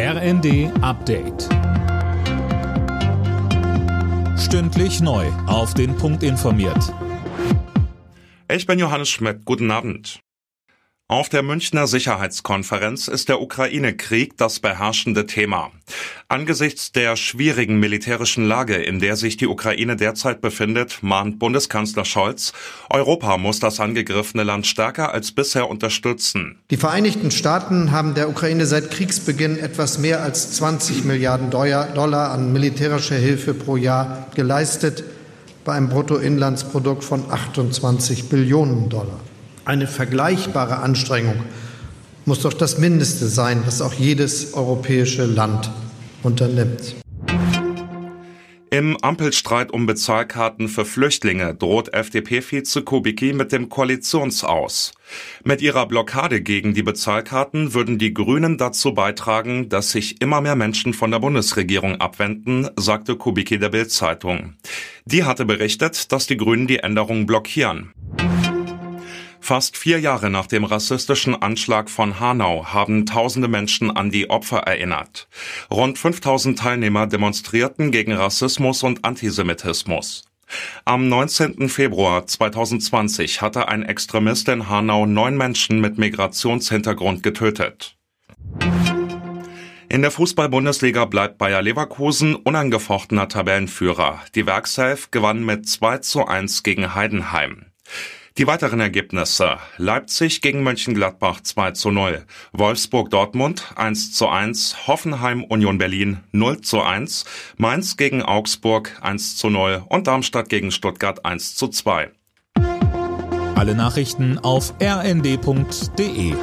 RND Update. Stündlich neu. Auf den Punkt informiert. Ich bin Johannes Schmidt. Guten Abend. Auf der Münchner Sicherheitskonferenz ist der Ukraine-Krieg das beherrschende Thema. Angesichts der schwierigen militärischen Lage, in der sich die Ukraine derzeit befindet, mahnt Bundeskanzler Scholz, Europa muss das angegriffene Land stärker als bisher unterstützen. Die Vereinigten Staaten haben der Ukraine seit Kriegsbeginn etwas mehr als 20 Milliarden Dollar an militärischer Hilfe pro Jahr geleistet, bei einem Bruttoinlandsprodukt von 28 Billionen Dollar. Eine vergleichbare Anstrengung muss doch das Mindeste sein, was auch jedes europäische Land unternimmt. Im Ampelstreit um Bezahlkarten für Flüchtlinge droht FDP-Vize Kubicki mit dem Koalitionsaus. Mit ihrer Blockade gegen die Bezahlkarten würden die Grünen dazu beitragen, dass sich immer mehr Menschen von der Bundesregierung abwenden, sagte Kubicki der Bild-Zeitung. Die hatte berichtet, dass die Grünen die Änderung blockieren. Fast vier Jahre nach dem rassistischen Anschlag von Hanau haben tausende Menschen an die Opfer erinnert. Rund 5000 Teilnehmer demonstrierten gegen Rassismus und Antisemitismus. Am 19. Februar 2020 hatte ein Extremist in Hanau neun Menschen mit Migrationshintergrund getötet. In der Fußball-Bundesliga bleibt Bayer Leverkusen unangefochtener Tabellenführer. Die Werkself gewann mit 2 zu 1 gegen Heidenheim. Die weiteren Ergebnisse. Leipzig gegen Mönchengladbach 2 zu 0. Wolfsburg Dortmund 1 zu 1. Hoffenheim Union Berlin 0 zu 1. Mainz gegen Augsburg 1 zu 0. Und Darmstadt gegen Stuttgart 1 zu 2. Alle Nachrichten auf rnd.de